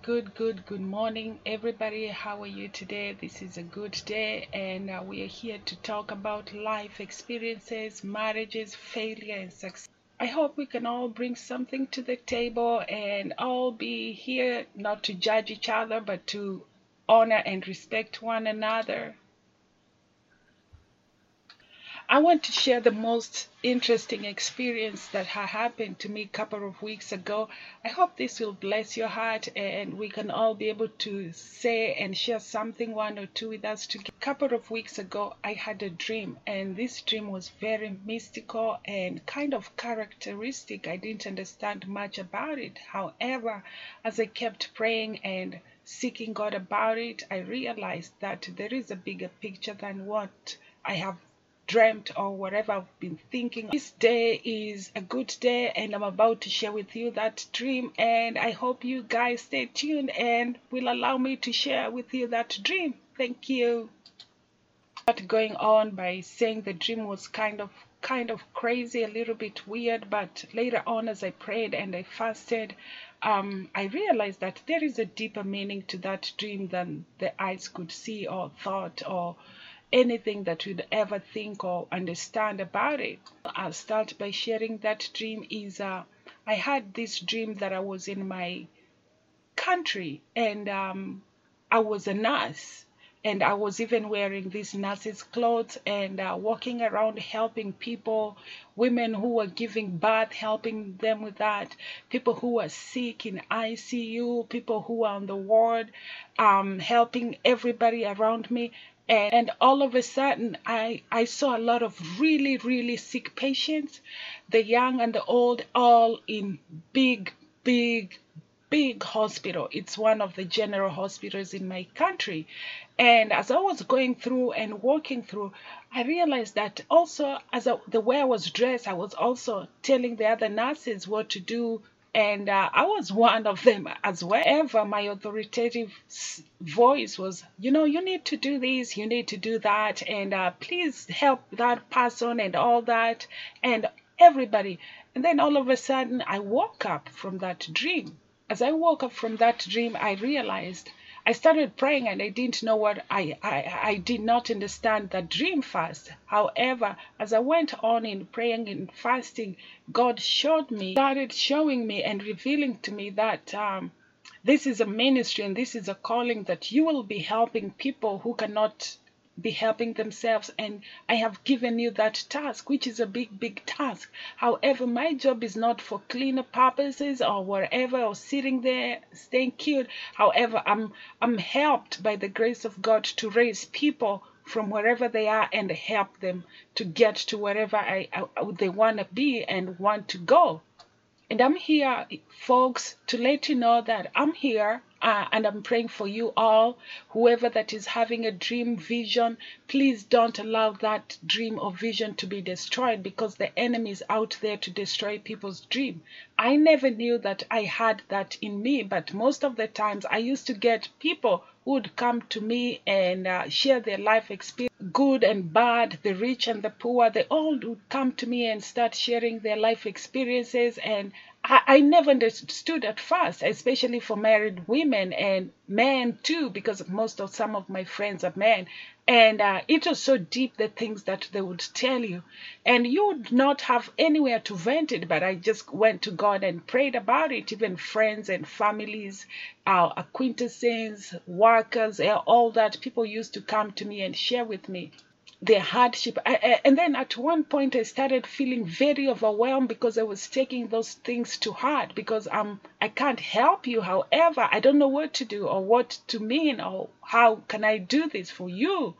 good, good, good morning, everybody. How are you today? This is a good day, and uh, we are here to talk about life experiences, marriages, failure, and success. I hope we can all bring something to the table and all be here not to judge each other, but to honor and respect one another. I want to share the most interesting experience that ha- happened to me a couple of weeks ago. I hope this will bless your heart and we can all be able to say and share something one or two with us. Together. A couple of weeks ago, I had a dream, and this dream was very mystical and kind of characteristic. I didn't understand much about it. However, as I kept praying and seeking God about it, I realized that there is a bigger picture than what I have dreamt or whatever I've been thinking. This day is a good day and I'm about to share with you that dream and I hope you guys stay tuned and will allow me to share with you that dream. Thank you. Start going on by saying the dream was kind of kind of crazy, a little bit weird, but later on as I prayed and I fasted, um, I realized that there is a deeper meaning to that dream than the eyes could see or thought or anything that you'd ever think or understand about it. I'll start by sharing that dream is uh, I had this dream that I was in my country and um, I was a nurse and I was even wearing these nurses' clothes and uh, walking around helping people, women who were giving birth, helping them with that, people who were sick in ICU, people who were on the ward, um, helping everybody around me. And, and all of a sudden, I, I saw a lot of really, really sick patients, the young and the old, all in big, big, big hospital. It's one of the general hospitals in my country. And as I was going through and walking through, I realized that also as I, the way I was dressed, I was also telling the other nurses what to do. And uh, I was one of them as well. Ever my authoritative voice was, you know, you need to do this, you need to do that, and uh, please help that person and all that, and everybody. And then all of a sudden, I woke up from that dream as I woke up from that dream, I realized I started praying and I didn't know what I, I, I did not understand the dream first. However, as I went on in praying and fasting, God showed me, started showing me and revealing to me that um, this is a ministry and this is a calling that you will be helping people who cannot be helping themselves and i have given you that task which is a big big task. However my job is not for cleaner purposes or wherever or sitting there staying cute. However i'm i'm helped by the grace of god to raise people from wherever they are and help them to get to wherever I, I they want to be and want to go. And I'm here, folks, to let you know that I'm here uh, and I'm praying for you all. Whoever that is having a dream vision, please don't allow that dream or vision to be destroyed because the enemy is out there to destroy people's dream. I never knew that I had that in me, but most of the times I used to get people who would come to me and uh, share their life experience good and bad, the rich and the poor, they all would come to me and start sharing their life experiences. And I, never understood at first, especially for married women and men too, because most of some of my friends are men. And uh, it was so deep the things that they would tell you. And you would not have anywhere to vent it, but I just went to God and prayed about it. Even friends and families, our acquaintances, workers, all that, people used to come to me and share with me their hardship. I, I, and then at one point, I started feeling very overwhelmed because I was taking those things to heart because um, I can't help you. However, I don't know what to do or what to mean or how can I do this for you.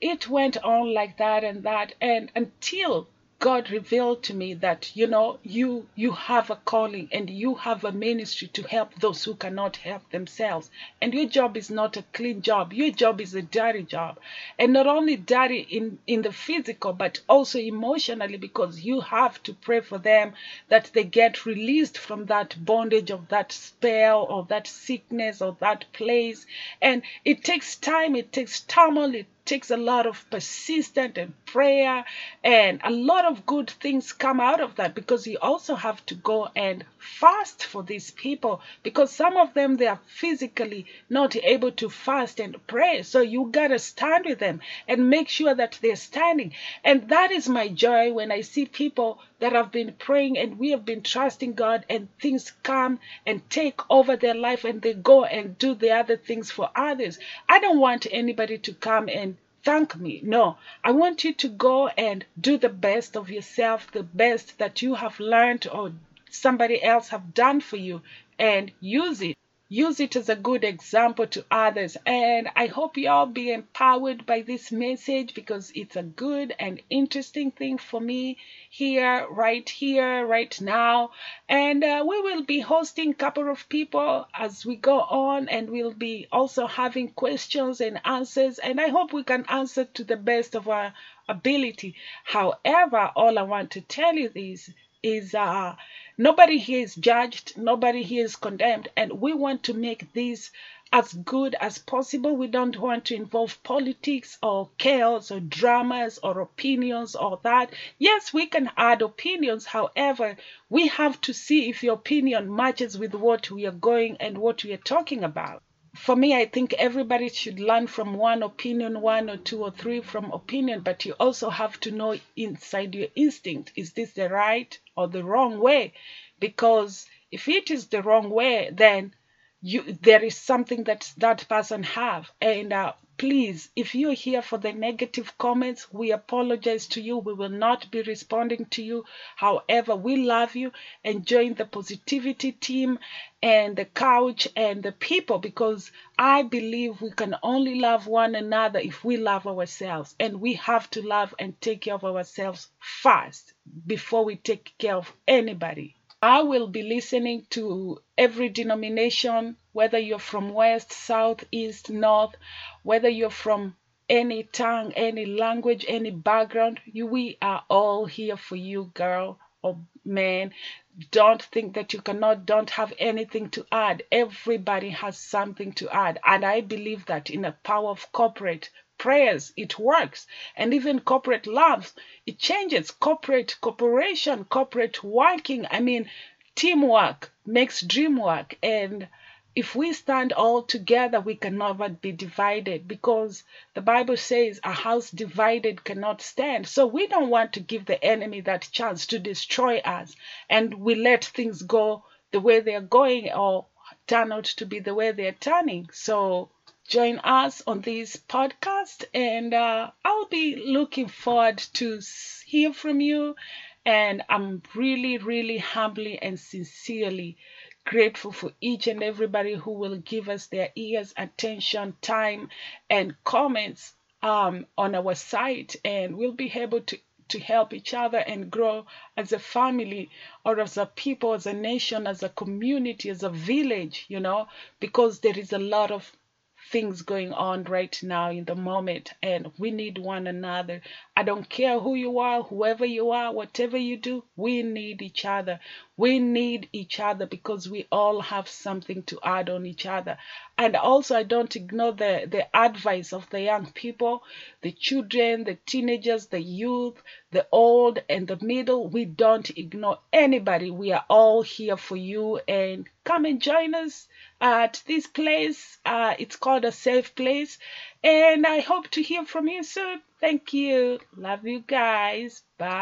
It went on like that and that, and until God revealed to me that you know you you have a calling and you have a ministry to help those who cannot help themselves. And your job is not a clean job. Your job is a dirty job. And not only dirty in in the physical but also emotionally because you have to pray for them that they get released from that bondage of that spell or that sickness or that place. And it takes time. It takes turmoil. It takes a lot of persistent and prayer and a lot of good things come out of that because you also have to go and fast for these people because some of them they are physically not able to fast and pray. So you got to stand with them and make sure that they're standing. And that is my joy when i see people that have been praying and we have been trusting god and things come and take over their life and they go and do the other things for others. I don't want anybody to come and thank me. No, I want you to go and do the best of yourself, the best that you have learned or somebody else have done for you and use it. Use it as a good example to others. And I hope you all be empowered by this message because it's a good and interesting thing for me here, right here, right now. And uh, we will be hosting a couple of people as we go on, and we'll be also having questions and answers. And I hope we can answer to the best of our ability. However, all I want to tell you is, is uh, Nobody here is judged, nobody here is condemned, and we want to make this as good as possible. We don't want to involve politics or chaos or dramas or opinions or that. Yes, we can add opinions. However, we have to see if your opinion matches with what we are going and what we are talking about for me, I think everybody should learn from one opinion, one or two or three from opinion, but you also have to know inside your instinct is this the right or the wrong way? Because if it is the wrong way, then you there is something that that person have and uh, please if you're here for the negative comments we apologize to you. We will not be responding to you. However we love you and join the positivity team and the couch and the people because i believe we can only love one another if we love ourselves. And we have to love and take care of ourselves first before we take care of anybody I will be listening to every denomination, whether you're from West, South, East, North, whether you're from any tongue, any language, any background. You, we are all here for you, girl or man. Don't think that you cannot, don't have anything to add. Everybody has something to add. And I believe that in a power of corporate prayers, it works. And even corporate love, it changes. Corporate cooperation, corporate working, I mean, teamwork makes dream work. And if we stand all together, we can never be divided because the Bible says a house divided cannot stand. So we don't want to give the enemy that chance to destroy us. And we let things go the way they're going or turn out to be the way they're turning. So join us on this podcast and uh, I'll be looking forward to hear from you. And I'm really really humbly and sincerely grateful for each and everybody who will give us their ears attention time and comments um, on our site. And we'll be able to to help each other and grow as a family or as a people, as a nation, as a community, as a village, you know, because there is a lot of things going on right now in the moment and we need one another. I don't care who you are, whoever you are, whatever you do, we need each other. We need each other because we all have something to add on each other. And also, I don't ignore the, the advice of the young people, the children, the teenagers, the youth, the old, and the middle. We don't ignore anybody. We are all here for you. And come and join us at this place. Uh, it's called a safe place. And I hope to hear from you soon. Thank you. Love you guys. Bye.